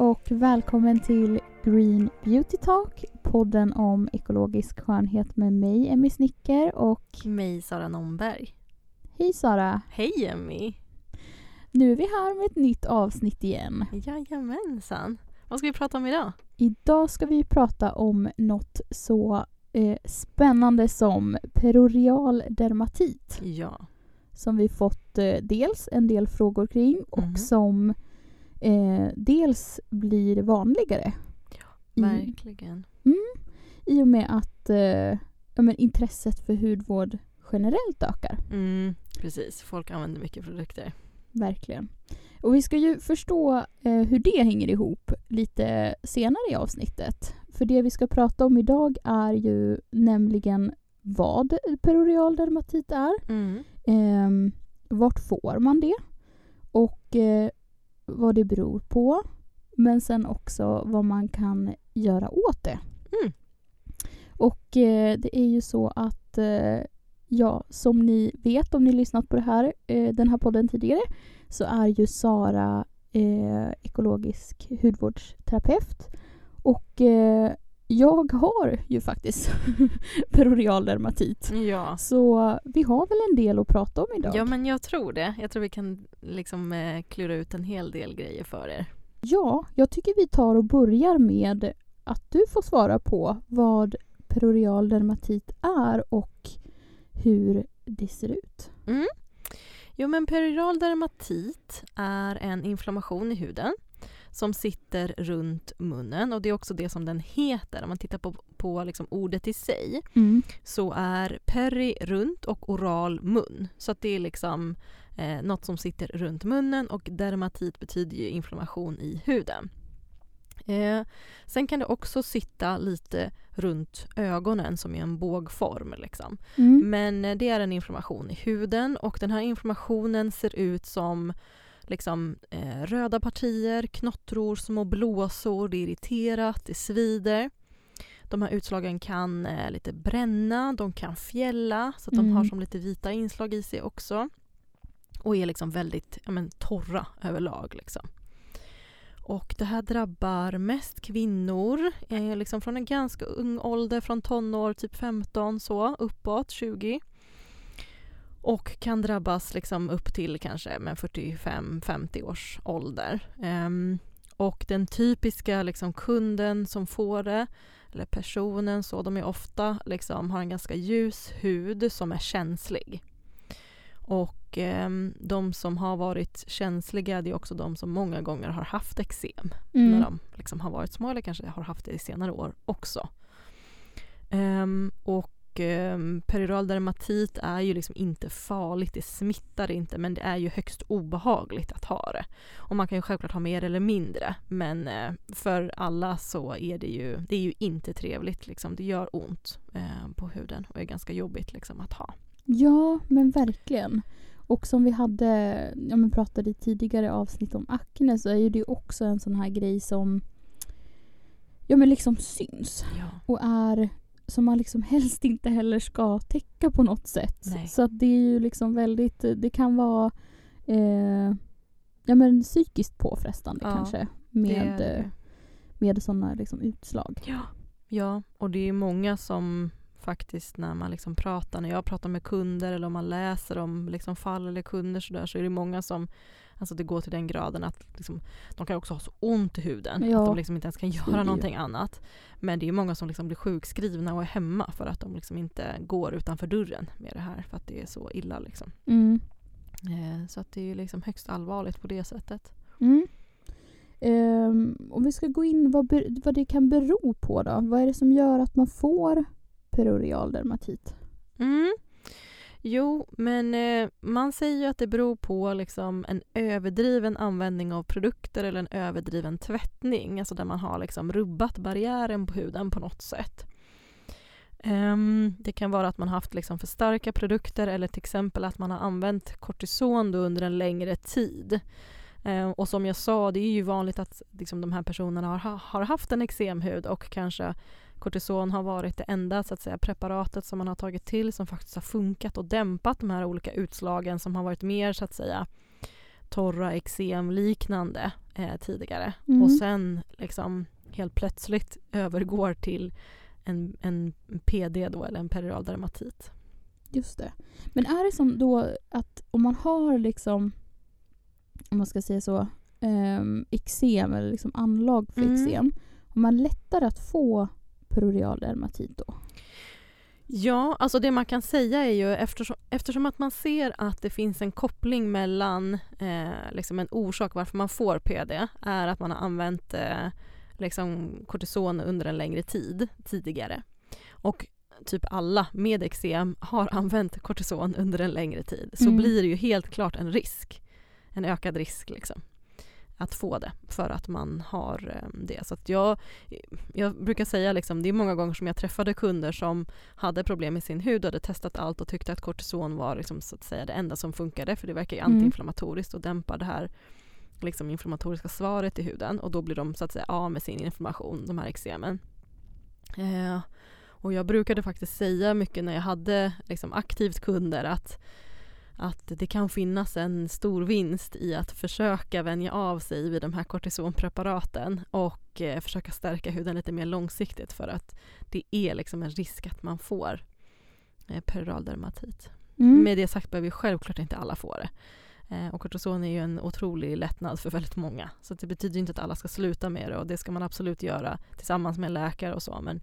Och välkommen till Green Beauty Talk, podden om ekologisk skönhet med mig, Emmy Snicker och Mig, Sara Nomberg. hej Sara! Hej Emmy! Nu är vi här med ett nytt avsnitt igen. Jajamensan. Vad ska vi prata om idag? Idag ska vi prata om något så eh, spännande som perorial dermatit Ja. som vi fått eh, dels en del frågor kring och Mhm. som eh, dels blir vanligare. I, Verkligen. I och med att eh, ja, men intresset för hudvård generellt ökar. Mm, precis, folk använder mycket produkter. Verkligen. Och vi ska ju förstå eh, hur det hänger ihop lite senare i avsnittet. För det vi ska prata om idag är ju nämligen vad perorial dermatit är. Mm. Eh, vart får man det? Och eh, vad det beror på. Men sen också vad man kan göra åt det. Mm. Och eh, det är ju så att eh, ja, som ni vet om ni lyssnat på det här, eh, den här podden tidigare så är ju Sara eh, ekologisk hudvårdsterapeut. Och eh, jag har ju faktiskt perorial dermatit. Ja. Så vi har väl en del att prata om idag. ja, men jag tror det. Jag tror vi kan liksom eh, klura ut en hel del grejer för er. Ja, jag tycker vi tar och börjar med att du får svara på vad perorial dermatit är och hur det ser ut. Mm. Jo, men perioral dermatit är en inflammation i huden som sitter runt munnen och det är också det som den heter. Om man tittar på, på liksom ordet i sig så är peri runt och oral mun. Så att det är liksom eh, något som sitter runt munnen och dermatit betyder ju inflammation i huden. Eh, sen kan det också sitta lite runt ögonen som är en bågform. Liksom. Mm. Men eh, det är en inflammation i huden och den här inflammationen ser ut som liksom, eh, röda partier, knottror, små blåsor, det är irriterat, det svider. De här utslagen kan eh, lite bränna, de kan fjälla så att de Mm. har som lite vita inslag i sig också. Och är liksom väldigt ja, men, torra överlag. Liksom. Och det här drabbar mest kvinnor eh, liksom från en ganska ung ålder, från tonår, typ 15 så, uppåt 20. Och kan drabbas liksom upp till kanske 45-50 års ålder. Ehm, och den typiska liksom kunden som får det, eller personen, så de är ofta liksom, har en ganska ljus hud som är känslig. Och ehm, de som har varit känsliga det är också de som många gånger har haft eksem när Mm. de liksom har varit små eller kanske har haft det i senare år också. Ehm, och um, perioral dermatit är ju liksom inte farligt, det smittar inte men det är ju högst obehagligt att ha det. Och man kan ju självklart ha mer eller mindre men eh, för alla så är det ju, det är ju inte trevligt liksom. Det gör ont eh, på huden och är ganska jobbigt liksom att ha. Ja, men verkligen. Och som vi hade, ja, men pratade i tidigare avsnitt om akne så är ju det också en sån här grej som ja, men liksom syns Ja. och är som man liksom helst inte heller ska täcka på något sätt. Nej. Så att det är ju liksom väldigt, det kan vara eh, ja, men psykiskt påfrestande Ja, kanske med, det ju. eh, med sådana liksom utslag. Ja. ja, och det är många som faktiskt när man liksom pratar, när jag pratar med kunder eller om man läser om liksom fall eller kunder så, där, så är det många som Alltså det går till den graden att liksom, de kan också ha så ont i huden Ja, att de liksom inte ens kan det göra ju. någonting annat. Men det är många som liksom blir sjukskrivna och är hemma för att de liksom inte går utanför dörren med det här för att det är så illa. Liksom. Mm. Eh, så att det är ju liksom högst allvarligt på det sättet. Mm. Ehm, om vi ska gå in vad, vad det kan bero på då. Vad är det som gör att man får perorial dermatit? Mm. Jo, men eh, man säger ju att det beror på liksom en överdriven användning av produkter eller en överdriven tvättning, alltså där man har liksom rubbat barriären på huden på något sätt. Um, det kan vara att man haft liksom för starka produkter eller till exempel att man har använt kortison då under en längre tid. Um, och som jag sa, det är ju vanligt att liksom, de här personerna har, har haft en eksemhud och kanske kortison har varit det enda så att säga, preparatet som man har tagit till som faktiskt har funkat och dämpat de här olika utslagen som har varit mer så att säga torra eksem-liknande eh, tidigare Mm. och sen liksom helt plötsligt övergår till en, en PD då eller en periral dermatit. Just det. Men är det som då att om man har liksom, om man ska säga så, um, eksem eller liksom anlag för Mm. eksem, har man lättare att få perorial dermatit då? Ja, alltså det man kan säga är ju eftersom, eftersom att man ser att det finns en koppling mellan eh, liksom en orsak varför man får PD är att man har använt eh, liksom kortison under en längre tid tidigare. Och typ alla med eksem har använt kortison under en längre tid så Mm. blir det ju helt klart en risk. En ökad risk liksom att få det för att man har eh, det. Så jag, jag brukar säga liksom, det är många gånger som jag träffade kunder som hade problem med sin hud och hade testat allt och tyckte att kortison var liksom, så att säga det enda som funkade för det verkar ju Mm. antiinflammatoriskt och dämpar det här liksom, inflammatoriska svaret i huden och då blir de så att säga av med sin inflammation, de här eksemen. Eh, och jag brukade faktiskt säga mycket när jag hade liksom, aktivt kunder att att det kan finnas en stor vinst i att försöka vänja av sig vid de här kortisonpreparaten och eh, försöka stärka huden lite mer långsiktigt för att det är liksom en risk att man får eh, periral dermatit. Mm. Med det sagt behöver ju självklart inte alla få det. Eh, och kortison är ju en otrolig lättnad för väldigt många. Så det betyder inte att alla ska sluta med det och det ska man absolut göra tillsammans med läkare och så men,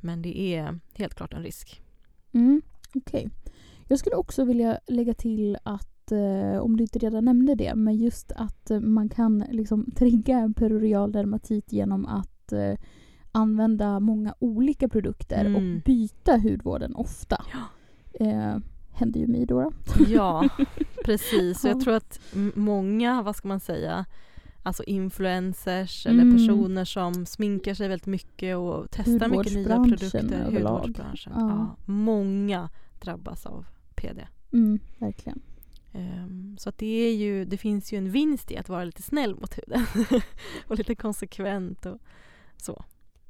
men det är helt klart en risk. Mm. Okej. Jag skulle också vilja lägga till att, eh, om du inte redan nämnde det, men just att eh, man kan liksom trigga en perorial dermatit genom att eh, använda många olika produkter Mm. och byta hudvården ofta. Ja. Eh, händer ju mig då. då. Ja, precis. Och Ja. jag tror att många, vad ska man säga, alltså influencers Mm. eller personer som sminkar sig väldigt mycket och testar mycket nya produkter. överlag. Hudvårdsbranschen. Ja. Ja. många drabbas av PD. Mm, verkligen. Ehm, så att det, är ju, det finns ju en vinst i att vara lite snäll mot huden och lite konsekvent och så.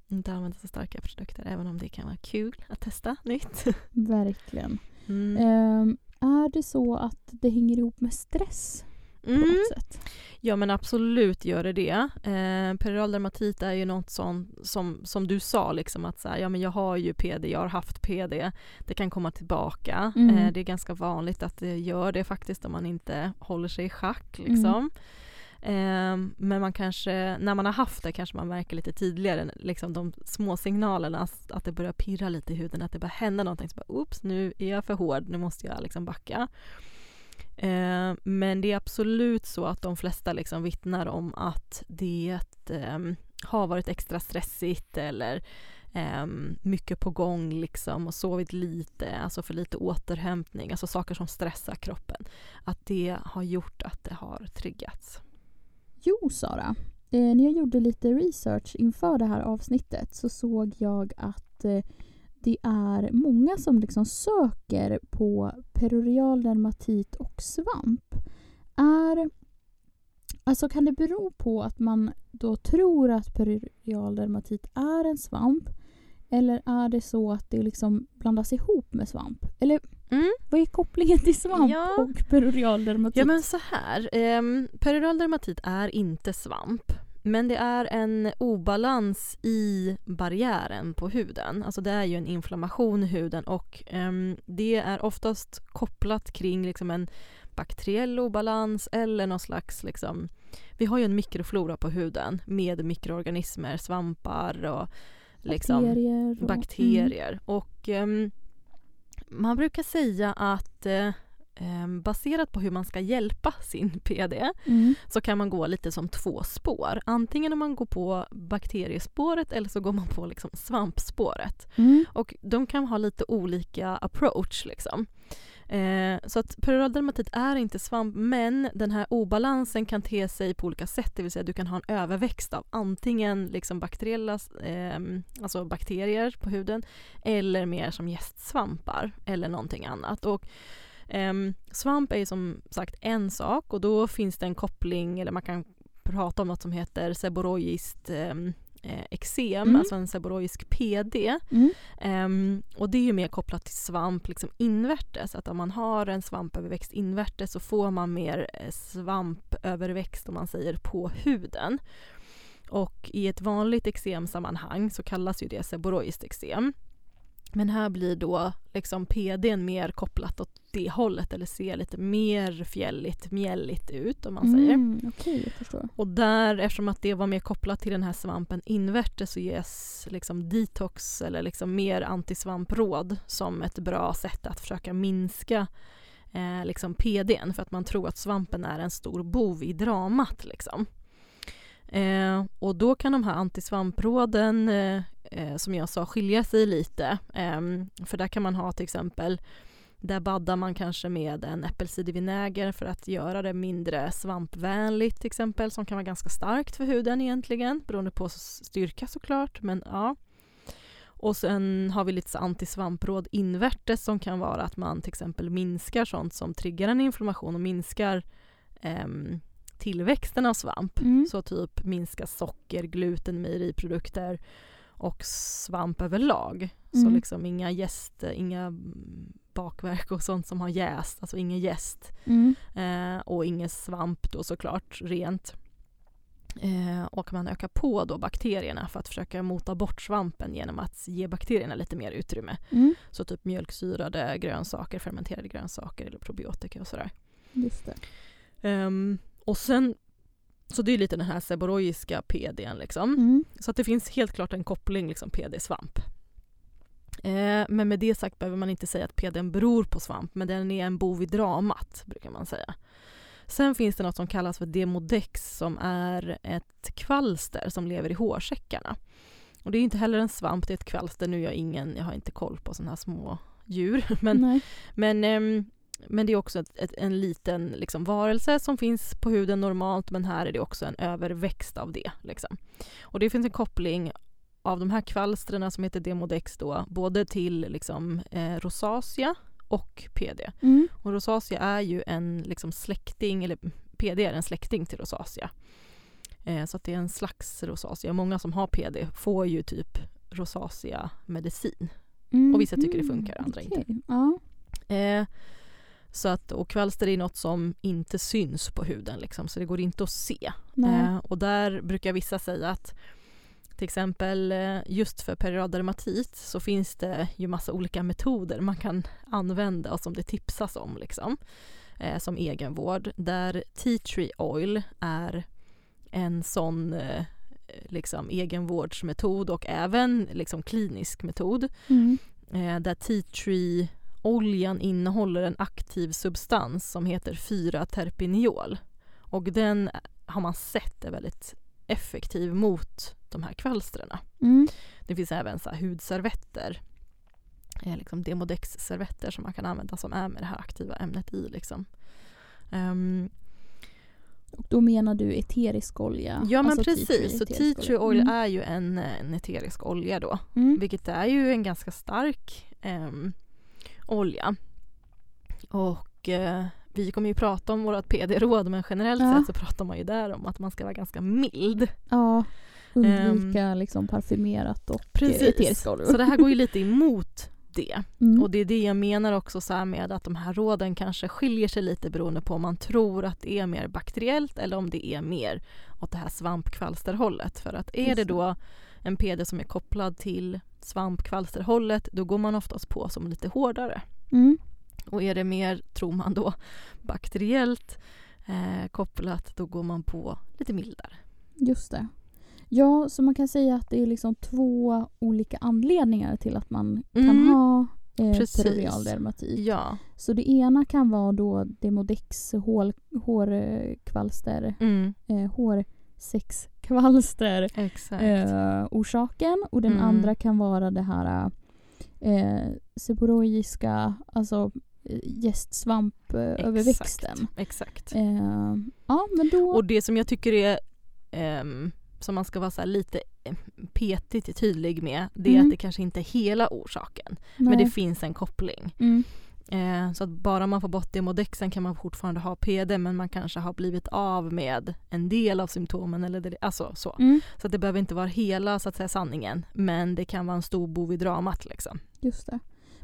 Inte använda så starka produkter även om det kan vara kul att testa nytt. Verkligen. Mm. Ehm, är det så att det hänger ihop med stress på Mm. något sätt? Ja men absolut gör det det. Eh, periral dermatit är ju något som, som, som du sa, liksom att så här, ja, men jag har ju PD, jag har haft PD, det kan komma tillbaka. Mm. Eh, det är ganska vanligt att det gör det faktiskt om man inte håller sig i schack. Liksom. Eh, men man kanske, när man har haft det kanske man märker lite tidigare liksom de små signalerna att, att det börjar pirra lite i huden, att det börjar hända någonting. Så bara, Oops, nu är jag för hård, nu måste jag liksom backa. Eh, men det är absolut så att de flesta liksom vittnar om att det eh, har varit extra stressigt eller eh, mycket på gång liksom och sovit lite, alltså för lite återhämtning, alltså saker som stressar kroppen. Att det har gjort att det har triggats. Jo, Sara. Eh, när jag gjorde lite research inför det här avsnittet så såg jag att eh, det är många som liksom söker på perorial dermatit och svamp. Är, alltså kan det bero på att man då tror att perorial dermatit är en svamp eller är det så att det liksom blandas ihop med svamp? Eller Mm. vad är kopplingen till svamp Ja. och perorial dermatit? Ja men så här, um, periodal dermatit är inte svamp. Men det är en obalans i barriären på huden. Alltså det är ju en inflammation i huden och ehm, det är oftast kopplat kring liksom en bakteriell obalans eller någon slags liksom, vi har ju en mikroflora på huden med mikroorganismer, svampar och liksom bakterier. Och, bakterier. Och ehm, man brukar säga att ehm, baserat på hur man ska hjälpa sin PD Mm. så kan man gå lite som två spår. Antingen om man går på bakteriespåret eller så går man på liksom svampspåret. Mm. Och de kan ha lite olika approach. Liksom. Eh, så att peroral dermatit är inte svamp men den här obalansen kan te sig på olika sätt. Det vill säga du kan ha en överväxt av antingen liksom bakteriella, eh, alltså bakterier på huden eller mer som gästsvampar eller någonting annat. Och, eh, svamp är ju som sagt en sak och då finns det en koppling eller man kan prata om något som heter seborrhoiskt ehm, eh, eksem, Mm. alltså en seboroisk PD. Mm. Ehm, och det är ju mer kopplat till svamp liksom invärtes. Att om man har en svampöverväxt invärtes så får man mer eh, svampöverväxt om man säger på huden. Och i ett vanligt eksemsammanhang så kallas ju det seboroiskt eksem. Men här blir då liksom PDn mer kopplat åt det hållet eller ser lite mer fjälligt, mjälligt ut om man säger. Mm, förstår. Och där, eftersom att det var mer kopplat till den här svampen invärtes så ges liksom detox eller liksom mer antisvampråd som ett bra sätt att försöka minska eh, liksom PDn för att man tror att svampen är en stor bov i dramat. Liksom. Eh, och då kan de här antisvampråden eh, eh som jag sa skilja sig lite. Eh, för där kan man ha till exempel där baddar man kanske med en äppelcidervinäger för att göra det mindre svampvänligt till exempel som kan vara ganska starkt för huden egentligen beroende på styrka såklart. Men ja. Och sen har vi lite så antisvampråd invärtes som kan vara att man till exempel minskar sånt som triggar en inflammation och minskar ehm, tillväxten av svamp. Mm. Så typ minska socker, gluten, mejeriprodukter och svamp överlag. Så Mm. liksom inga jäst, inga bakverk och sånt som har jäst, alltså ingen jäst. Mm. Eh, och ingen svamp då såklart, rent. Eh, och man ökar på då bakterierna för att försöka mota bort svampen genom att ge bakterierna lite mer utrymme. Mm. Så typ mjölksyrade grönsaker, fermenterade grönsaker eller probiotika och sådär. Just det. Och sen, så det är lite den här seboroiska PDn liksom. Mm. Så att det finns helt klart en koppling liksom PD-svamp. Eh, men med det sagt behöver man inte säga att PDn beror på svamp, men den är en bov i dramat brukar man säga. Sen finns det något som kallas för demodex som är ett kvalster som lever i hårsäckarna. Och det är inte heller en svamp, det är ett kvalster. Nu är jag ingen, jag har inte koll på sådana här små djur. Men Nej. men, ehm, men det är också ett, ett, en liten liksom, varelse som finns på huden normalt men här är det också en överväxt av det. Liksom. Och det finns en koppling av de här kvalstren som heter Demodex då, både till liksom, eh, rosacea och PD. Mm. Och rosacea är ju en liksom, släkting, eller PD är en släkting till rosacea. Eh, så att det är en slags rosacea. Många som har PD får ju typ rosacea-medicin. Mm. Och vissa tycker det funkar, andra okej. Ja. Eh, så att, och kvalster är något som inte syns på huden liksom, så det går inte att se. Eh, och där brukar vissa säga att till exempel eh, just för perioddermatit så finns det ju massa olika metoder man kan använda och som det tipsas om liksom, eh, som egenvård. Där tea tree oil är en sån eh, liksom egenvårdsmetod och även liksom klinisk metod Mm. eh, där tea tree oljan innehåller en aktiv substans som heter 4-terpiniol. Och den har man sett är väldigt effektiv mot de här kvalstren. Mm. Det finns även så hudservetter, liksom Demodex-servetter som man kan använda som är med det här aktiva ämnet i. Liksom. Ehm, Och då menar du eterisk olja? ja men Alltså tree precis, så tea tree oil Mm. är ju en, en eterisk olja då. Mm. Vilket är ju en ganska stark ehm, olja. Och eh, vi kommer ju prata om vårt PD-råd men generellt Ja. sett så pratar man ju där om att man ska vara ganska mild. Ja. Undvika liksom parfymerat och Precis. eteriska oljor. Så det här går ju lite emot det. Mm. Och det är det jag menar också så med att de här råden kanske skiljer sig lite beroende på om man tror att det är mer bakteriellt eller om det är mer åt det här svampkvalsterhållet. För att är det det. då en PD som är kopplad till svampkvalsterhållet då går man oftast på som lite hårdare. Mm. Och är det mer, tror man då, bakteriellt eh, kopplat då går man på lite mildare. Just det. Ja, så man kan säga att det är liksom två olika anledningar till att man kan Mm. ha eh, peroneal dermatit. Ja. Så det ena kan vara då Demodex hår, hårkvalster, Mm. eh, hårsexkvalster Exakt. eh, orsaken och den Mm. andra kan vara det här eh, seboroiska, alltså eh, jästsvamp eh, överväxten. Exakt. Eh, ja, men då... Och det som jag tycker är ehm, som man ska vara så lite eh, petigt tydlig med det är Mm. att det kanske inte är hela orsaken nej. men det finns en koppling. mm, Eh, så att bara man får bort demodexen kan man fortfarande ha PD men man kanske har blivit av med en del av symptomen. Eller det, alltså så. Mm. så att det behöver inte vara hela så att säga, sanningen men det kan vara en stor bov i dramat. Liksom. Just det.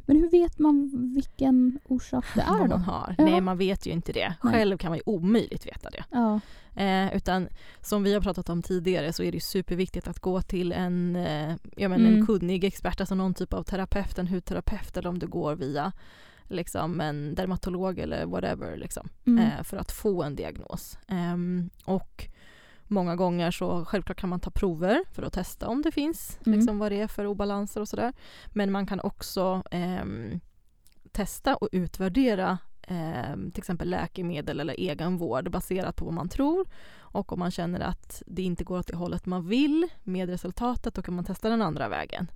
Men hur vet man vilken orsak det är Vad då? man har. Ja. Nej man vet ju inte det. Nej. Själv kan man ju omöjligt veta det. Ja. Eh, utan som vi har pratat om tidigare så är det superviktigt att gå till en, eh, ja, men en Mm. kunnig expert, alltså någon typ av terapeut, en hudterapeut eller om du går via liksom, en dermatolog eller whatever liksom, Mm. eh, för att få en diagnos. Ehm, och många gånger så självklart kan man ta prover för att testa om det finns, Mm. liksom, vad det är för obalanser och sådär. Men man kan också ehm, testa och utvärdera ehm, till exempel läkemedel eller egenvård baserat på vad man tror. Och om man känner att det inte går åt det hållet man vill med resultatet då kan man testa den andra vägen.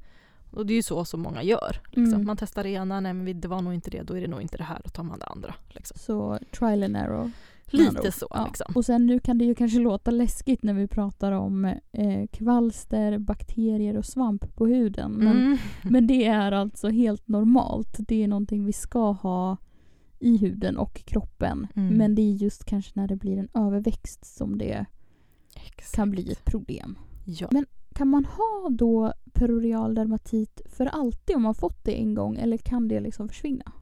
Och det är ju så som många gör. Liksom. Mm. Man testar det ena, nej men det var nog inte det, då är det nog inte det här, då tar man det andra. Liksom. Så trial and error. Lite så Ja. liksom. Och sen nu kan det ju kanske låta läskigt när vi pratar om eh, kvalster, bakterier och svamp på huden. Men, Mm. men det är alltså helt normalt. Det är någonting vi ska ha i huden och kroppen. Mm. Men det är just kanske när det blir en överväxt som det Exakt. kan bli ett problem. Ja. Men- Kan man ha då perorial dermatit för alltid om man fått det en gång eller kan det liksom försvinna?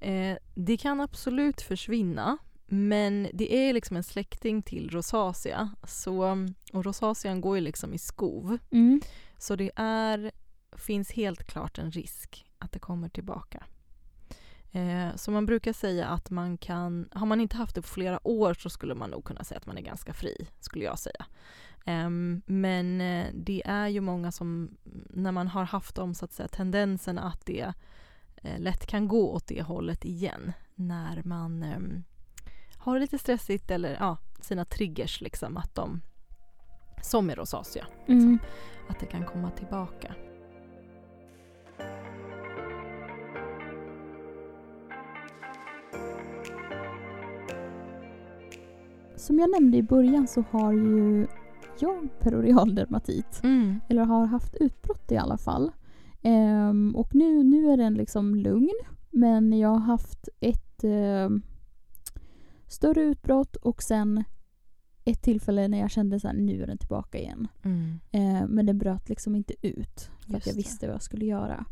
Eh, det kan absolut försvinna. Men det är liksom en släkting till rosacea. Så, och rosacean går ju liksom i skov. Mm. Så det är, finns helt klart en risk att det kommer tillbaka. Eh, så man brukar säga att man kan, har man inte haft det på flera år så skulle man nog kunna säga att man är ganska fri, skulle jag säga. Ehm, men eh, det är ju många som, när man har haft de så att säga, tendenserna att det eh, lätt kan gå åt det hållet igen när man ehm, har det lite stressigt eller ja, sina triggers liksom att de, som med rosacea, liksom, Mm. att det kan komma tillbaka. Som jag nämnde i början så har ju jag perorial dermatit. Mm. Eller har haft utbrott i alla fall. Ehm, och nu, nu är den liksom lugn. Men jag har haft ett ehm, större utbrott och sen ett tillfälle när jag kände att nu är den tillbaka igen. Mm. Eh, men den bröt liksom inte ut för Just att jag det. visste vad jag skulle göra.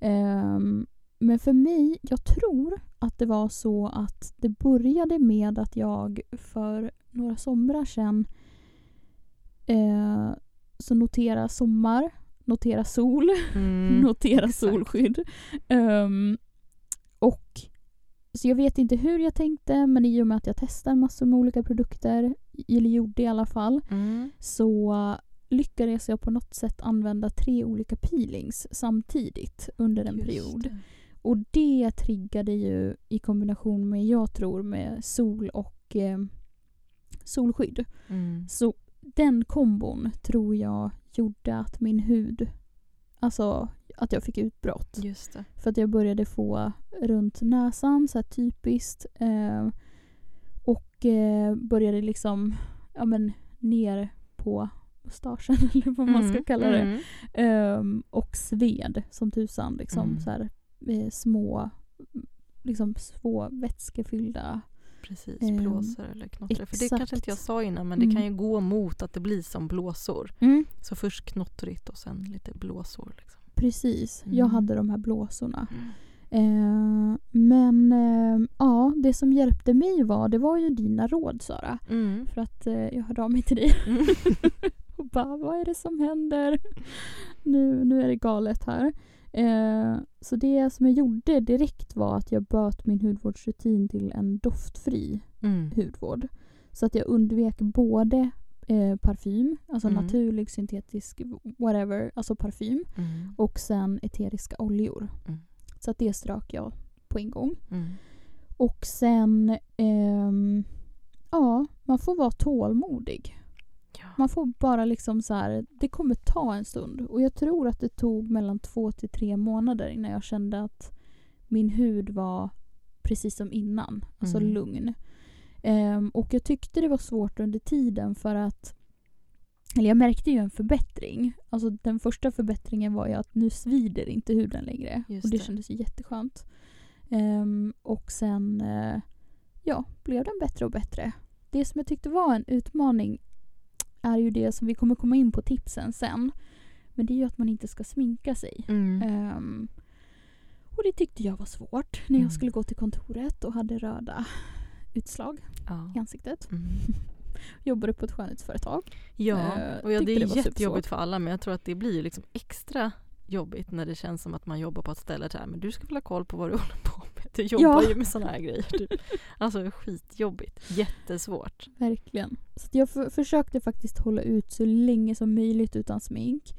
Ehm, men för mig, jag tror att det var så att det började med att jag för några somrar sedan eh, så notera sommar, notera sol, Mm. notera exakt. solskydd. Ehm, och så jag vet inte hur jag tänkte men i och med att jag testar massor med olika produkter, eller gjorde i alla fall, Mm. så lyckades jag på något sätt använda tre olika peelings samtidigt under en Just period. det. Och det triggade ju i kombination med, jag tror, med sol och eh, solskydd. Mm. Så den kombon tror jag gjorde att min hud, alltså att jag fick utbrott. Just det. För att jag började få runt näsan, så här typiskt. Eh, och eh, började liksom, ja men ner på mustaschen eller vad man ska Mm. kalla det. Mm. Ehm, och sved som tusan. Liksom Mm. så här, eh, små, liksom små vätskefyllda. Precis, Ehm, blåsor eller knottror. För det kanske inte jag sa innan men det Mm. kan ju gå mot att det blir som blåsor. Så först knottrigt och sen lite blåsor. Liksom. Precis, jag Mm. hade de här blåsorna. Eh, men eh, ja, det som hjälpte mig var, det var ju dina råd Sara. Mm. För att eh, jag hörde av mig till dig Mm. och bara vad är det som händer? Nu, nu är det galet här. Eh, så det som jag gjorde direkt var att jag böt min hudvårdsrutin till en doftfri Mm. hudvård. Så att jag undvek både eh, parfym, alltså Mm. naturlig, syntetisk, whatever, alltså parfym Mm. och sen eteriska oljor. Mm. Så att det strök jag på en gång. Mm. Och sen, ehm, ja, man får vara tålmodig. Man får bara liksom så här, det kommer ta en stund. Och jag tror att det tog mellan två till tre månader innan jag kände att min hud var precis som innan, alltså Mm. lugn. Ehm, och jag tyckte det var svårt under tiden för att eller jag märkte ju en förbättring. Alltså den första förbättringen var ju att nu svider inte huden längre. Just och det, det. kändes ju jätteskönt. Ehm, och sen eh, ja, blev den bättre och bättre. Det som jag tyckte var en utmaning är ju det som vi kommer komma in på tipsen sen. Men det är ju att man inte ska sminka sig. Mm. Ehm, och det tyckte jag var svårt när jag Mm. skulle gå till kontoret och hade röda utslag Ja. i ansiktet. Mm. Jobbade på ett skönhetsföretag. Ja, Eh, och ja, det det är var jättejobbigt för alla men jag tror att det blir liksom extra jobbigt när det känns som att man jobbar på ett ställe där men du ska väl ha koll på vad du håller på med. Du jobbar Ja. ju med sådana här grejer. Du. Alltså skitjobbigt, jättesvårt. Verkligen. Så jag för- försökte faktiskt hålla ut så länge som möjligt utan smink.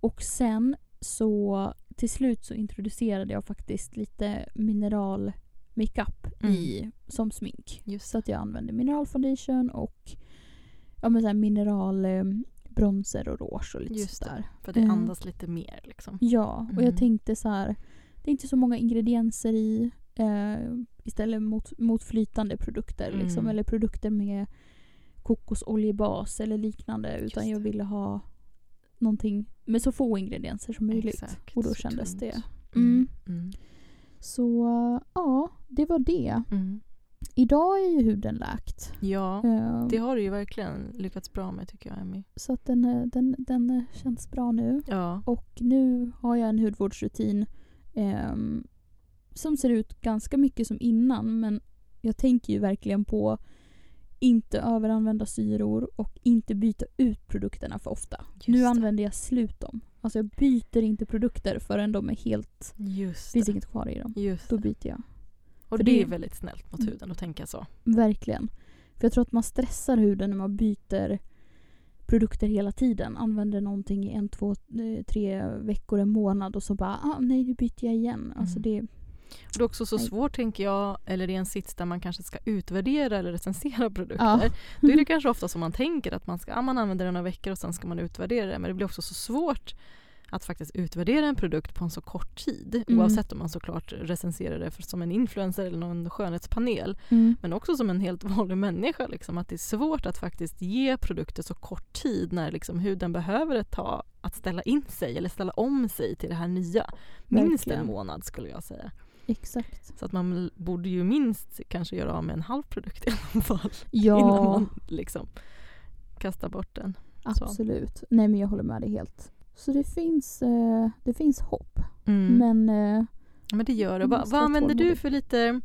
Och sen så till slut så introducerade jag faktiskt lite mineral makeup i, som smink. Just Så att jag använde mineral foundation och ja, men så mineral eh, bronzer och rouge och lite Just det. sådär. för det Mm. andas lite mer liksom. Ja, och Mm. jag tänkte så här. Det är inte så många ingredienser i eh, istället mot, mot flytande produkter. Liksom, Mm. eller produkter med kokosoljebas eller liknande. Utan jag ville ha någonting med så få ingredienser som möjligt. Exakt, och då kändes tunt. det. Mm. Mm. Mm. Så ja, det var det. Mm. Idag är ju huden läkt. Ja, Eh, det har du ju verkligen lyckats bra med tycker jag Emmy. Så att den, eh, den, den känns bra nu. Ja. Och nu har jag en hudvårdsrutin ehm, som ser ut ganska mycket som innan men jag tänker ju verkligen på inte överanvända syror och inte byta ut produkterna för ofta. Just nu det. använder jag slut dem. Alltså jag byter inte produkter förrän de är helt... Just finns det. inget kvar i dem. Just Då byter jag. Och för det det- är väldigt snällt mot Mm. huden att tänka så. Verkligen. För jag tror att man stressar huden när man byter produkter hela tiden. Använder någonting i en, två, eh, tre veckor, en månad och så bara ah, nej nu byter jag igen. Alltså Mm. det, Och det är också så Nej. svårt tänker jag, eller i en sits där man kanske ska utvärdera eller recensera produkter. Ja. Då är det kanske ofta som man tänker att man ska, ja, man använder den några veckor och sen ska man utvärdera det. Men det blir också så svårt att faktiskt utvärdera en produkt på en så kort tid. Mm. Oavsett om man såklart recenserar det för, som en influencer eller någon skönhetspanel. Mm. Men också som en helt vanlig människa. Liksom, att det är svårt att faktiskt ge produkter så kort tid när liksom, huden behöver ett tag att ställa in sig eller ställa om sig till det här nya. Minst Verkligen. en månad skulle jag säga. Exakt. Så att man borde ju minst kanske göra av med en halv produkt i alla fall. Innan Ja, man liksom kastar bort den. absolut. Nej men jag håller med dig helt. Så det finns, eh, det finns hopp. Men, Men eh, men det gör det. man Va, vad använder du för lite,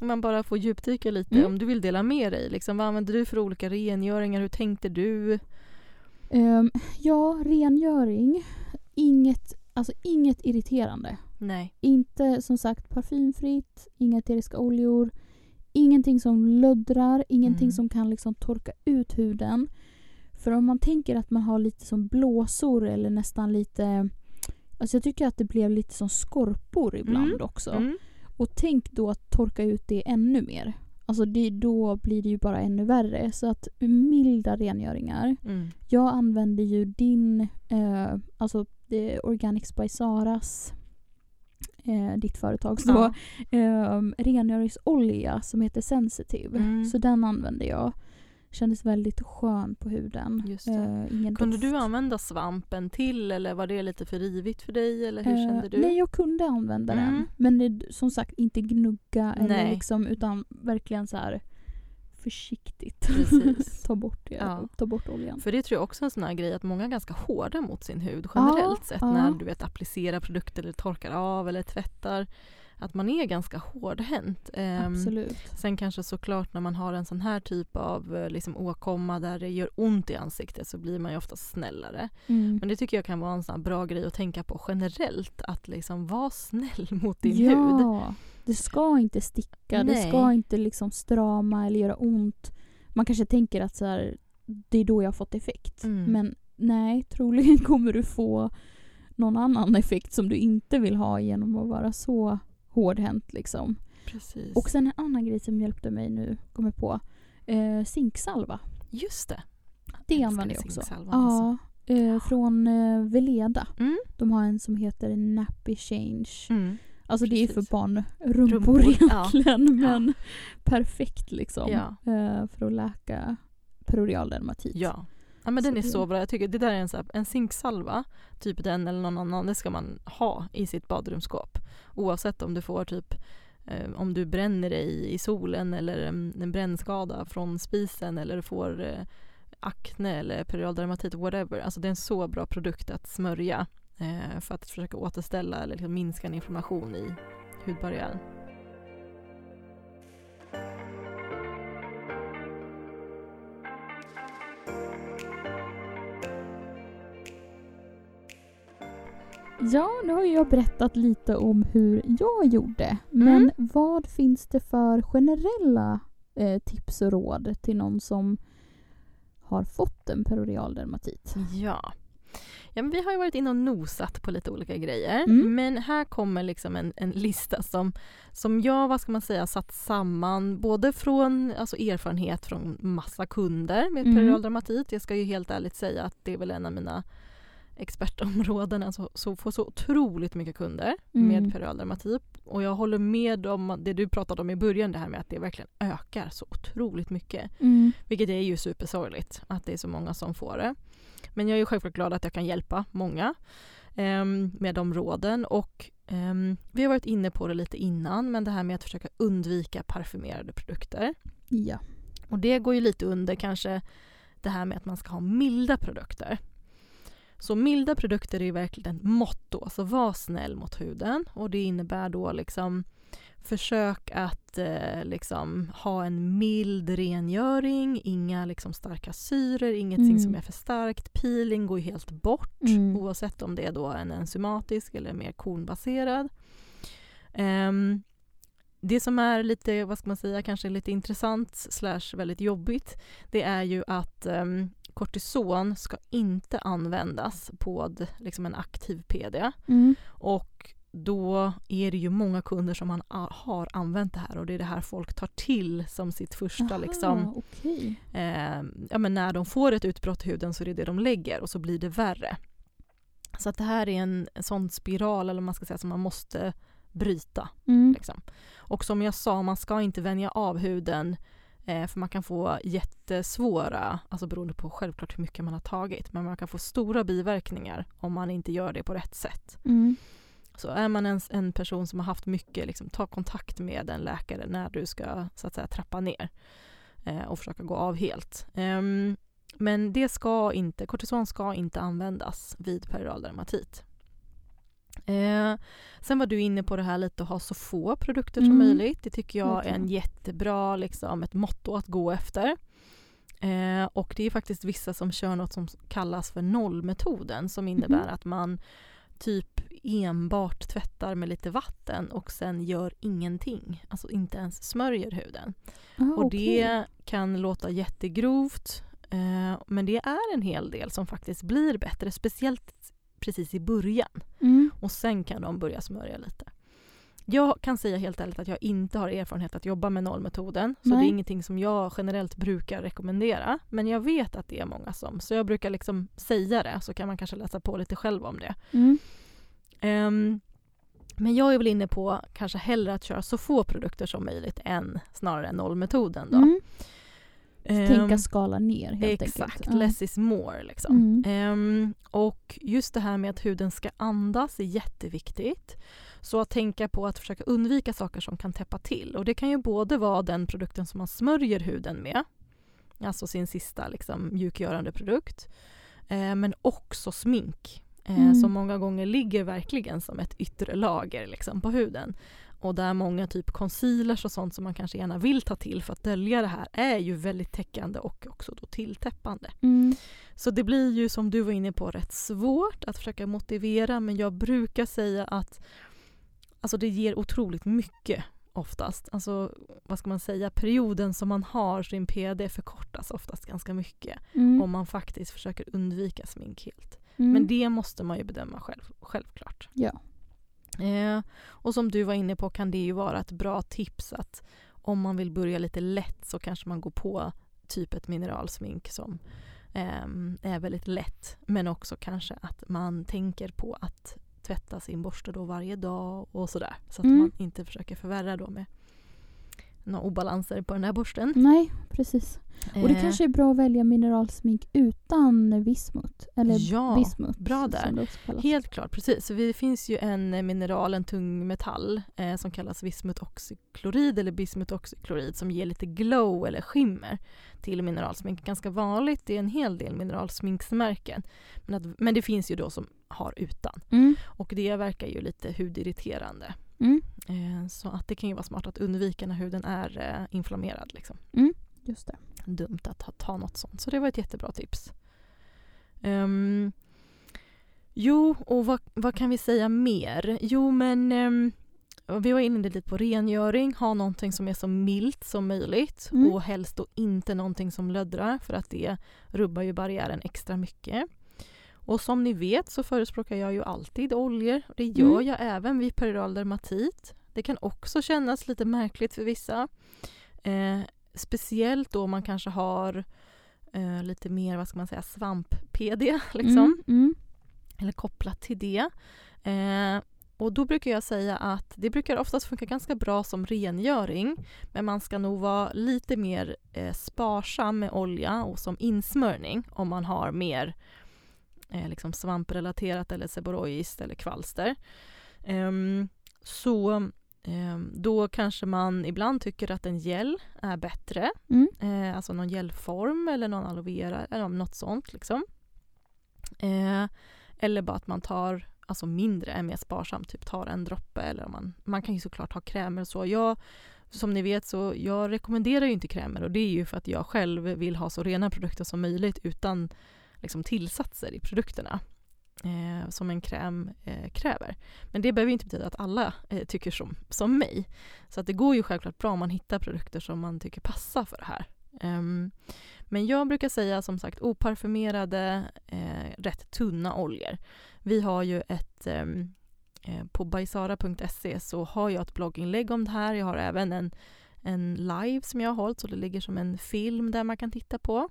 om man bara får djupdyka lite, Mm. om du vill dela med dig. Liksom, vad använder du för olika rengöringar? Hur tänkte du? ehm, ja, rengöring. Inget, alltså inget irriterande. Nej. Inte som sagt parfymfritt, inga eteriska oljor, ingenting som löddrar, ingenting Mm. som kan liksom torka ut huden. För om man tänker att man har lite som blåsor eller nästan lite... Alltså jag tycker att det blev lite som skorpor ibland Mm. också. Mm. Och tänk då att torka ut det ännu mer. Alltså det, då blir det ju bara ännu värre. Så att milda rengöringar. Mm. Jag använder ju din, eh, alltså är Organics by Saras, eh, ditt företag, så, Ja. eh, rengöringsolja som heter Sensitive. Mm. Så den använder jag. Kändes väldigt skön på huden. Eh, Kunde doft. du använda svampen till eller var det lite för rivigt för dig? Eller hur Eh, kände du? Nej, jag kunde använda den. Mm. Men det, som sagt, inte gnugga eller liksom, utan verkligen så här försiktigt ta, bort det, Ja. ta bort oljan. För det tror jag också är en sån här grej att många är ganska hårda mot sin hud generellt sett ja. när du vet applicerar produkter eller torkar av eller tvättar. Att man är ganska hårdhänt. Ehm, Absolut. Sen kanske såklart när man har en sån här typ av eh, liksom, åkomma där det gör ont i ansiktet så blir man ju ofta snällare. Mm. Men det tycker jag kan vara en sån bra grej att tänka på generellt. Att liksom vara snäll mot din ja, hud. Det ska inte sticka, det Nej. ska inte liksom strama eller göra ont. Man kanske tänker att så här, det är då jag har fått effekt. Mm. Men nej, troligen kommer du få någon annan effekt som du inte vill ha genom att vara så hårdhänt. Liksom. Precis. Och sen en annan grej som hjälpte mig nu, kommer på. Eh, zinksalva. Just det. Det använder jag också. zinksalvan, alltså. Ja, eh, från eh, Veleda. Mm. De har en som heter Nappy Change. Mm. Alltså det är för Precis. barnrumpor Rumpor, ja. egentligen men perfekt liksom. Ja. eh, för att läka perorial dermatit. Ja. ja men den Så är det- så bra. Jag tycker det där är en, så här, en zinksalva, typ den eller någon annan, det ska man ha i sitt badrumsskåp. Oavsett om du får typ eh, om du bränner dig i solen eller en, en brännskada från spisen eller får eh, akne eller periodal dermatit, whatever. Alltså det är en så bra produkt att smörja för att försöka återställa eller liksom minska en inflammation i hudbarriären. Ja, nu har jag berättat lite om hur jag gjorde. Men Mm. vad finns det för generella eh, tips och råd till någon som har fått en perorial dermatit? Ja. Ja men vi har ju varit inne och nosat på lite olika grejer. Mm. Men här kommer liksom en, en lista som, som jag, vad ska man säga, satt samman både från alltså erfarenhet från massa kunder med Mm. periodal. Jag ska ju helt ärligt säga att det är väl en av mina expertområden, alltså så, får så otroligt mycket kunder Mm. med periodal dermatit. Och jag håller med om det du pratade om i början, det här med att det verkligen ökar så otroligt mycket. Mm. Vilket är ju supersorgligt att det är så många som får det. Men jag är självklart glad att jag kan hjälpa många ehm, med de råden. Och ehm, vi har varit inne på det lite innan, men det här med att försöka undvika parfymerade produkter. Ja. Och det går ju lite under kanske det här med att man ska ha milda produkter. Så milda produkter är ju verkligen ett motto, alltså var snäll mot huden. Och det innebär då liksom försök att eh, liksom ha en mild rengöring, inga liksom starka syror, ingenting Mm. som är för starkt. Peeling går helt bort Mm. oavsett om det är då en enzymatisk eller mer kornbaserad. Ehm, det som är lite, vad ska man säga, kanske lite intressant slash väldigt jobbigt, det är ju att um, kortison ska inte användas på liksom en aktiv PD. Mm. Och då är det ju många kunder som man har använt det här och det är det här folk tar till som sitt första Aha, liksom, okej. eh, ja, men när de får ett utbrott i huden så är det det de lägger och så blir det värre. Så att det här är en, en sån spiral eller man ska säga som man måste bryta. Mm. Liksom. Och som jag sa, man ska inte vänja av huden eh, för man kan få jättesvåra, alltså beroende på självklart hur mycket man har tagit, men man kan få stora biverkningar om man inte gör det på rätt sätt. Mm. Så är man en, en person som har haft mycket, liksom, ta kontakt med en läkare när du ska så att säga trappa ner eh, och försöka gå av helt. Ehm, men det ska inte, kortison ska inte användas vid periodal dermatit. Eh, sen var du inne på det här lite att ha så få produkter som Mm. möjligt. Det tycker jag är en jättebra, liksom, ett motto att gå efter. Eh, och det är faktiskt vissa som kör något som kallas för nollmetoden som innebär Mhm. att man typ enbart tvättar med lite vatten och sen gör ingenting. Alltså inte ens smörjer huden. Ah, och okej. det kan låta jättegrovt eh, men det är en hel del som faktiskt blir bättre, speciellt precis i början. Mm. Och sen kan de börja smörja lite. Jag kan säga helt ärligt att jag inte har erfarenhet att jobba med nollmetoden. Så Nej. det är ingenting som jag generellt brukar rekommendera. Men jag vet att det är många som. Så jag brukar liksom säga det så kan man kanske läsa på lite själv om det. Mm. Ehm, men jag är väl inne på kanske hellre att köra så få produkter som möjligt än snarare än nollmetoden. Då. Mm. Ehm, Tänka skala ner helt Exakt, enkelt. Ja. less is more. Liksom. Mm. Ehm, och just det här med att huden ska andas är jätteviktigt. Så att tänka på att försöka undvika saker som kan täppa till. Och det kan ju både vara den produkten som man smörjer huden med, alltså sin sista liksom, mjukgörande produkt, eh, men också smink. Eh, Mm. Som många gånger ligger verkligen som ett yttre lager liksom, på huden. Och där många typ concealers och sånt som man kanske gärna vill ta till för att dölja det här är ju väldigt täckande och också då tilltäppande. Mm. Så det blir ju som du var inne på rätt svårt att försöka motivera men jag brukar säga att alltså det ger otroligt mycket oftast. Alltså vad ska man säga, perioden som man har sin PD förkortas oftast ganska mycket Mm. om man faktiskt försöker undvika smink helt. Mm. Men det måste man ju bedöma själv, självklart. Ja. Eh, och som du var inne på kan det ju vara ett bra tips att om man vill börja lite lätt så kanske man går på typ ett mineralsmink som ehm, är väldigt lätt. Men också kanske att man tänker på att tvätta sin borste då varje dag och sådär. Så att Mm. man inte försöker förvärra då med några obalanser på den här borsten. Nej, precis. Och det Eh, kanske är bra att välja mineralsmink utan vismut. Eller Ja, bismut. bra där. Helt klart, precis. Så det finns ju en eh, mineral, en tung metall eh, som kallas vismutoxyklorid eller bismutoxyklorid som ger lite glow eller skimmer till mineralsmink. Ganska vanligt, är en hel del mineralsminksmärken. Men, att, men det finns ju då som har utan. Mm. Och det verkar ju lite hudirriterande. Mm. Eh, så att det kan ju vara smart att undvika när huden är eh, inflammerad. Liksom. Just det. Dumt att ta, ta något sånt. Så det var ett jättebra tips. Ehm, jo, och vad, vad kan vi säga mer? Jo, men ehm, vi var inne lite på rengöring. Ha någonting som är så milt som möjligt Mm. och helst då inte någonting som löddrar för att det rubbar ju barriären extra mycket. Och som ni vet så förespråkar jag ju alltid oljor. Det gör Mm. jag även vid periodal dermatit. Det kan också kännas lite märkligt för vissa. Eh, speciellt då man kanske har eh, lite mer, vad ska man säga, svamp-PD liksom. Mm. Mm. Eller kopplat till det. Eh, och då brukar jag säga att det brukar oftast funka ganska bra som rengöring. Men man ska nog vara lite mer eh, sparsam med olja och som insmörjning om man har mer eh, liksom svamprelaterat eller seboroiskt eller kvalster. Ehm, så ehm, då kanske man ibland tycker att en gel är bättre. Mm. Eh, alltså någon gelform eller någon aloe vera eller något sånt. Liksom. Eh, eller bara att man tar alltså mindre, är mer sparsam, typ tar en droppe. Eller man, man kan ju såklart ha krämer och så. Jag, som ni vet så jag rekommenderar ju inte krämer och det är ju för att jag själv vill ha så rena produkter som möjligt utan liksom, tillsatser i produkterna. Eh, som en kräm eh, kräver. Men det behöver ju inte betyda att alla eh, tycker som, som mig. Så att det går ju självklart bra om man hittar produkter som man tycker passar för det här. Ehm, men jag brukar säga som sagt oparfumerade, eh, rätt tunna oljor. Vi har ju ett ehm, eh, på bajsara.se så har jag ett blogginlägg om det här. Jag har även en, en live som jag har hållit så det ligger som en film där man kan titta på.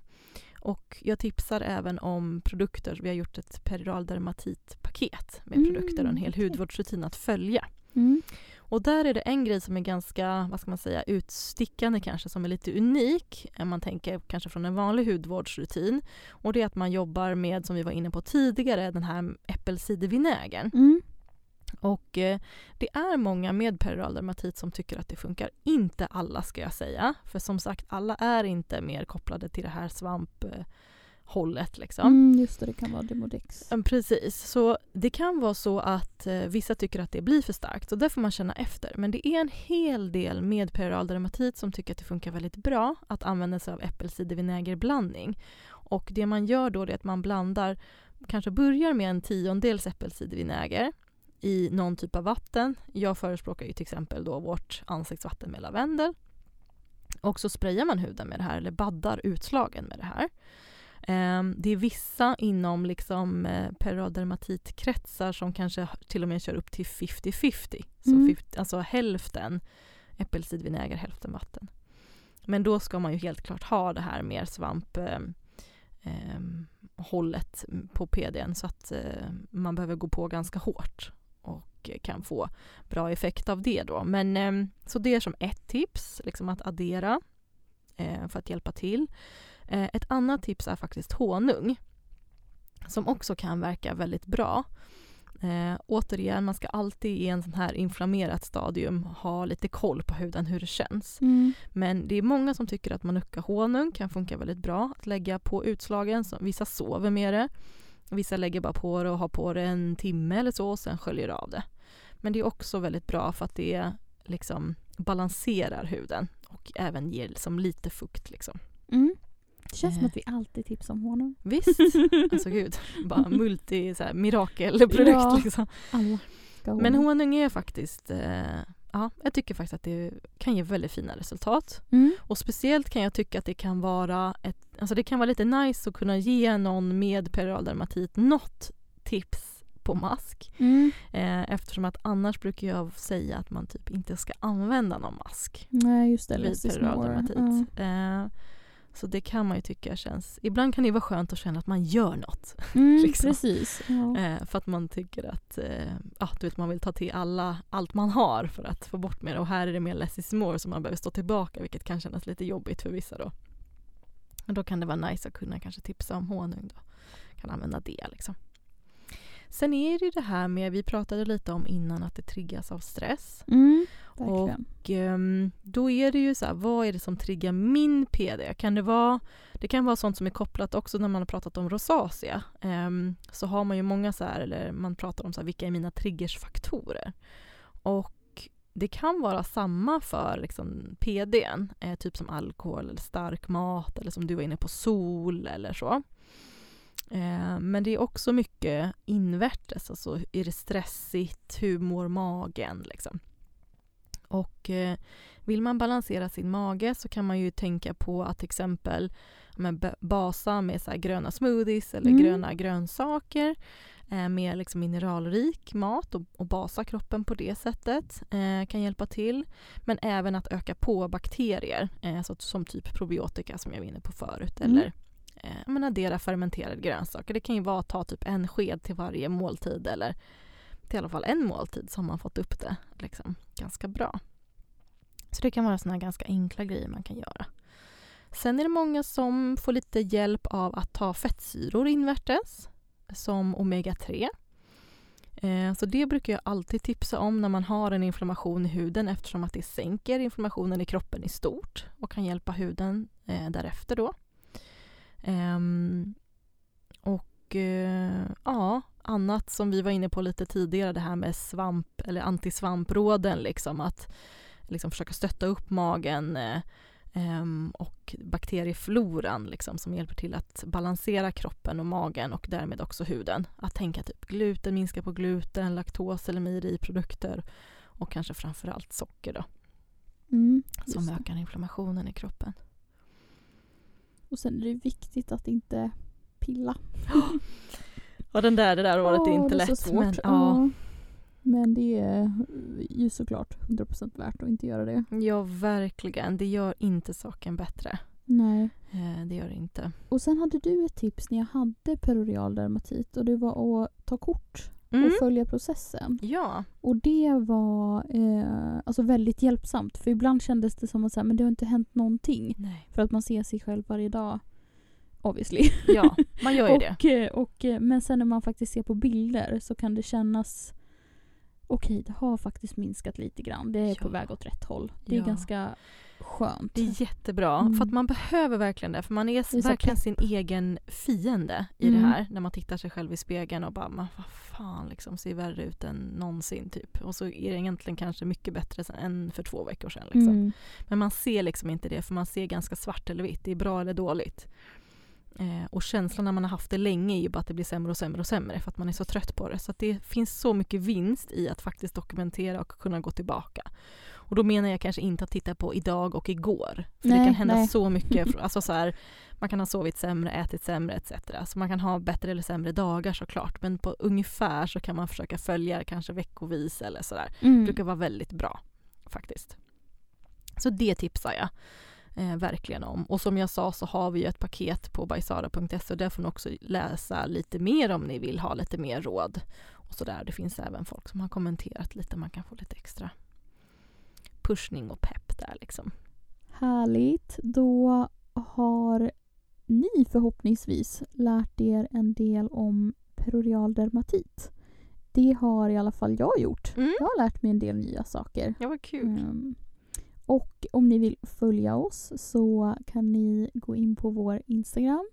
Och jag tipsar även om produkter. Vi har gjort ett periodal dermatitpaket med Mm, produkter och en hel okej. hudvårdsrutin att följa. Mm. Och där är det en grej som är ganska, vad ska man säga, utstickande kanske, som är lite unik. Om man tänker kanske från en vanlig hudvårdsrutin. Och det är att man jobbar med, som vi var inne på tidigare, den här äppelcidervinägern. Mm. Och eh, det är många med periodal dermatit som tycker att det funkar. Inte alla ska jag säga. För som sagt, alla är inte mer kopplade till det här svamphållet. Liksom. Mm, just det, det kan vara Demodex. Precis, så det kan vara så att eh, vissa tycker att det blir för starkt och där får man känna efter. Men det är en hel del med periodal dermatit som tycker att det funkar väldigt bra att använda sig av äppelcidervinägerblandning. Och det man gör då är att man blandar, kanske börjar med en tiondels äppelcidervinäger i någon typ av vatten. Jag förespråkar ju till exempel då vårt ansiktsvatten med lavendel. Och så sprayar man huden med det här eller baddar utslagen med det här. Ehm, Det är vissa inom liksom eh, perioddermatitkretsar som kanske till och med kör upp till 50-50. Så Mm. 50, alltså hälften äppelcidervinäger, hälften vatten. Men då ska man ju helt klart ha det här mer svamp eh, ehm, hållet på PDn så att eh, man behöver gå på ganska hårt och eh, kan få bra effekt av det då. Men ehm, så det är som ett tips, liksom att addera eh, för att hjälpa till. Eh, ett annat tips är faktiskt honung som också kan verka väldigt bra. Eh, återigen, man ska alltid i en sån här inflammerat stadium ha lite koll på huden, hur det känns. Mm. Men det är många som tycker att manuka honung kan funka väldigt bra att lägga på utslagen. Så vissa sover med det. Vissa lägger bara på det och har på det en timme eller så och sen sköljer av det. Men det är också väldigt bra för att det liksom balanserar huden och även ger liksom lite fukt. Liksom. Mm. Det känns som Eh. att vi alltid tipsar om honung. Visst, alltså gud, bara multi så här, mirakelprodukt Ja. liksom. Men honung är faktiskt, eh, ja, jag tycker faktiskt att det kan ge väldigt fina resultat. Mm. Och speciellt kan jag tycka att det kan vara ett, alltså det kan vara lite nice att kunna ge någon med periodal dermatit något tips på mask. Mm. Eh, eftersom att annars brukar jag säga att man typ inte ska använda någon mask Nej, just det. vid more. dermatit. Ja. Eh, Så det kan man ju tycka känns... Ibland kan det vara skönt att känna att man gör något. Mm, liksom. Precis. Ja. Eh, för att man tycker att eh, ja, du vet, man vill ta till alla, allt man har för att få bort mer. Och här är det mer less is more som man behöver stå tillbaka vilket kan kännas lite jobbigt för vissa då. Och då kan det vara nice att kunna kanske tipsa om honung då. Kan använda det liksom. Sen är det ju det här med, vi pratade lite om innan att det triggas av stress. Mm, verkligen. Och ehm, då är det ju så här, vad är det som triggar min PD? Kan det vara, det kan vara sånt som är kopplat också när man har pratat om rosacea. Ehm, så har man ju många så här, eller man pratar om så här, vilka är mina triggersfaktorer? Och det kan vara samma för liksom PDn, eh, typ som alkohol eller stark mat eller som du var inne på, sol eller så. Eh, men det är också mycket invärtes, alltså är det stressigt, hur mår magen liksom. Och eh, vill man balansera sin mage så kan man ju tänka på att till exempel men, b- basa med så gröna smoothies eller Mm. gröna grönsaker. Eh, mer liksom mineralrik mat och, och basa kroppen på det sättet eh, kan hjälpa till. Men även att öka på bakterier eh, så, som typ probiotika som jag var inne på förut. Mm. Eller eh, men addera fermenterade grönsaker. Det kan ju vara att ta typ en sked till varje måltid eller till i alla fall en måltid så har man fått upp det liksom, ganska bra. Så det kan vara såna här ganska enkla grejer man kan göra. Sen är det många som får lite hjälp av att ta fettsyror invärtes, som omega-3. Eh, så det brukar jag alltid tipsa om när man har en inflammation i huden eftersom att det sänker inflammationen i kroppen i stort och kan hjälpa huden eh, därefter då. Ehm, och eh, ja, annat som vi var inne på lite tidigare, det här med svamp eller antisvampråden, liksom att liksom försöka stötta upp magen eh, ehm, och bakteriefloran liksom, som hjälper till att balansera kroppen och magen och därmed också huden. Att tänka typ gluten, minska på gluten, laktos eller mejeriprodukter och kanske framförallt socker då, Mm, som ökar inflammationen i kroppen. Och sen är det viktigt att inte pilla. Ja, den där, det där året är Åh, inte lätt. svårt. Men, ja. Men det är ju såklart 100% värt att inte göra det. ja, verkligen. Det gör inte saken bättre. Nej. Eh, det gör det inte. Och sen hade du ett tips när jag hade perorial dermatit och det var att ta kort Mm. och följa processen. Ja, Och det var eh, alltså väldigt hjälpsamt för ibland kändes det som att så här, men det har inte hänt någonting. nej. För att man ser sig själv varje dag. Obviously. Ja, man gör ju det. och, eh, och, eh, men sen när man faktiskt ser på bilder så kan det kännas okej, det har faktiskt minskat lite grann. Det är på Ja. väg åt rätt håll. Det är Ja. ganska skönt. Det är jättebra, Mm. för att man behöver verkligen det. För man är, är verkligen sin egen fiende i Mm. det här. När man tittar sig själv i spegeln och bara, "Men vad fan, liksom, ser värre ut än någonsin typ. Och så är det egentligen kanske mycket bättre än för två veckor sedan. Liksom. Mm. Men man ser liksom inte det, för man ser ganska svart eller vitt. Det är bra eller dåligt. Eh, och känslan när man har haft det länge är ju bara att det blir sämre och sämre och sämre för att man är så trött på det. Så att det finns så mycket vinst i att faktiskt dokumentera och kunna gå tillbaka. Och då menar jag kanske inte att titta på idag och igår. För det Nej, kan hända nej. så mycket. Alltså så här, man kan ha sovit sämre, ätit sämre etc. Så man kan ha bättre eller sämre dagar såklart. Men på ungefär så kan man försöka följa kanske veckovis eller sådär. Det Mm. brukar vara väldigt bra faktiskt. Så det tipsar jag eh, verkligen om. Och som jag sa så har vi ju ett paket på bajsara.se och där får ni också läsa lite mer om ni vill ha lite mer råd. Och så där. Det finns även folk som har kommenterat lite, man kan få lite extra pushning och pepp där liksom. Härligt. Då har ni förhoppningsvis lärt er en del om perorial dermatit. Det har i alla fall jag gjort. Mm. Jag har lärt mig en del nya saker. Ja, vad kul. Ehm, och om ni vill följa oss så kan ni gå in på vår Instagram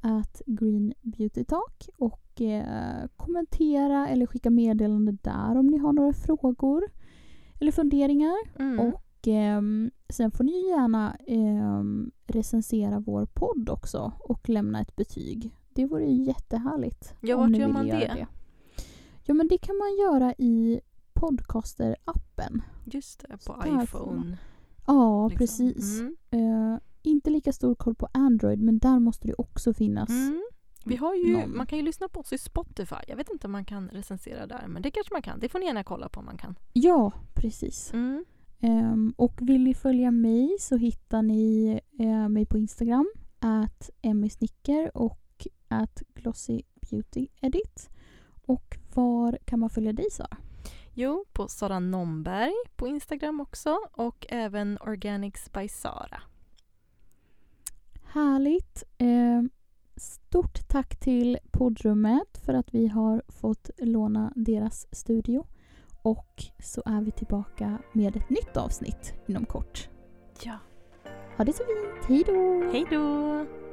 at Green Beauty Talk och eh, kommentera eller skicka meddelande där om ni har några frågor eller funderingar. Mm. Och ehm, sen får ni gärna ehm, recensera vår podd också och lämna ett betyg. Det vore ju jättehärligt. Ja, vart gör man göra det? Ja, men det kan man göra i podcaster-appen. Just det, på får iPhone. Ja, liksom. precis. Mm. Eh, inte lika stor koll på Android, men där måste det också finnas. Mm. Vi har ju, någon. man kan ju lyssna på oss i Spotify. Jag vet inte om man kan recensera där, men det kanske man kan. Det får ni gärna kolla på om man kan. Ja, precis. Mm. Ehm, och vill ni följa mig så hittar ni eh, mig på Instagram, at emmysnicker och at glossybeautyedit. Och var kan man följa dig Sara? Jo, på Sara Nomberg på Instagram också och även Organics by Sara. Härligt. Eh, stort tack till poddrummet för att vi har fått låna deras studio. Och så är vi tillbaka med ett nytt avsnitt inom kort. Ja. Ha det så fint. Hej då! Hej då!